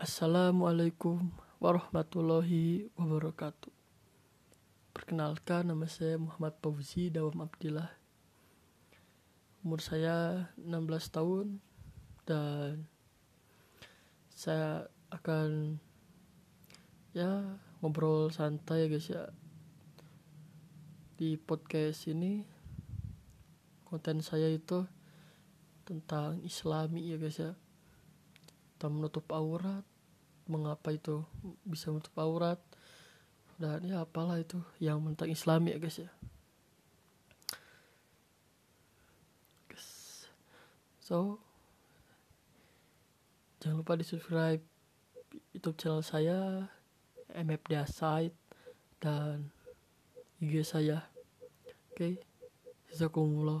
Assalamualaikum warahmatullahi wabarakatuh. Perkenalkan nama saya Muhammad Fauzi Dawam Abdillah. Umur saya 16 tahun dan saya akan ya ngobrol santai ya guys ya di podcast ini konten saya itu tentang islami ya guys ya tentang menutup aurat. Mengapa itu bisa menutup aurat? Dan ya apalah itu yang tentang islami ya guys ya. So jangan lupa di subscribe youtube channel saya MFD Site dan IG saya. Oke okay? Jazakumullah